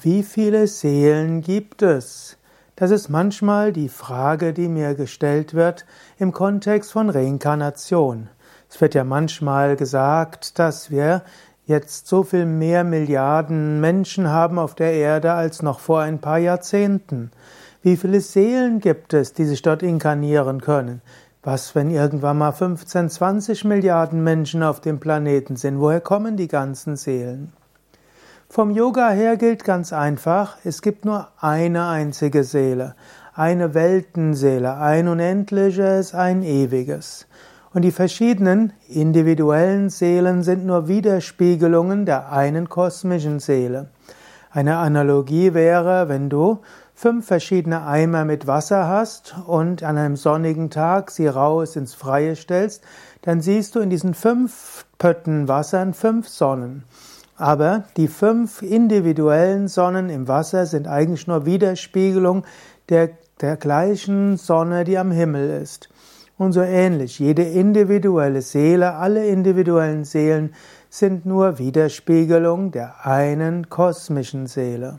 Wie viele Seelen gibt es? Das ist manchmal die Frage, die mir gestellt wird im Kontext von Reinkarnation. Es wird ja manchmal gesagt, dass wir jetzt so viel mehr Milliarden Menschen haben auf der Erde als noch vor ein paar Jahrzehnten. Wie viele Seelen gibt es, die sich dort inkarnieren können? Was, wenn irgendwann mal 15, 20 Milliarden Menschen auf dem Planeten sind? Woher kommen die ganzen Seelen? Vom Yoga her gilt ganz einfach, es gibt nur eine einzige Seele, eine Weltenseele, ein unendliches, ein ewiges. Und die verschiedenen individuellen Seelen sind nur Widerspiegelungen der einen kosmischen Seele. Eine Analogie wäre, wenn du fünf verschiedene Eimer mit Wasser hast und an einem sonnigen Tag sie raus ins Freie stellst, dann siehst du in diesen fünf Pötten Wassern fünf Sonnen. Aber die fünf individuellen Sonnen im Wasser sind eigentlich nur Widerspiegelung der, der gleichen Sonne, die am Himmel ist. Und so ähnlich, jede individuelle Seele, alle individuellen Seelen sind nur Widerspiegelung der einen kosmischen Seele.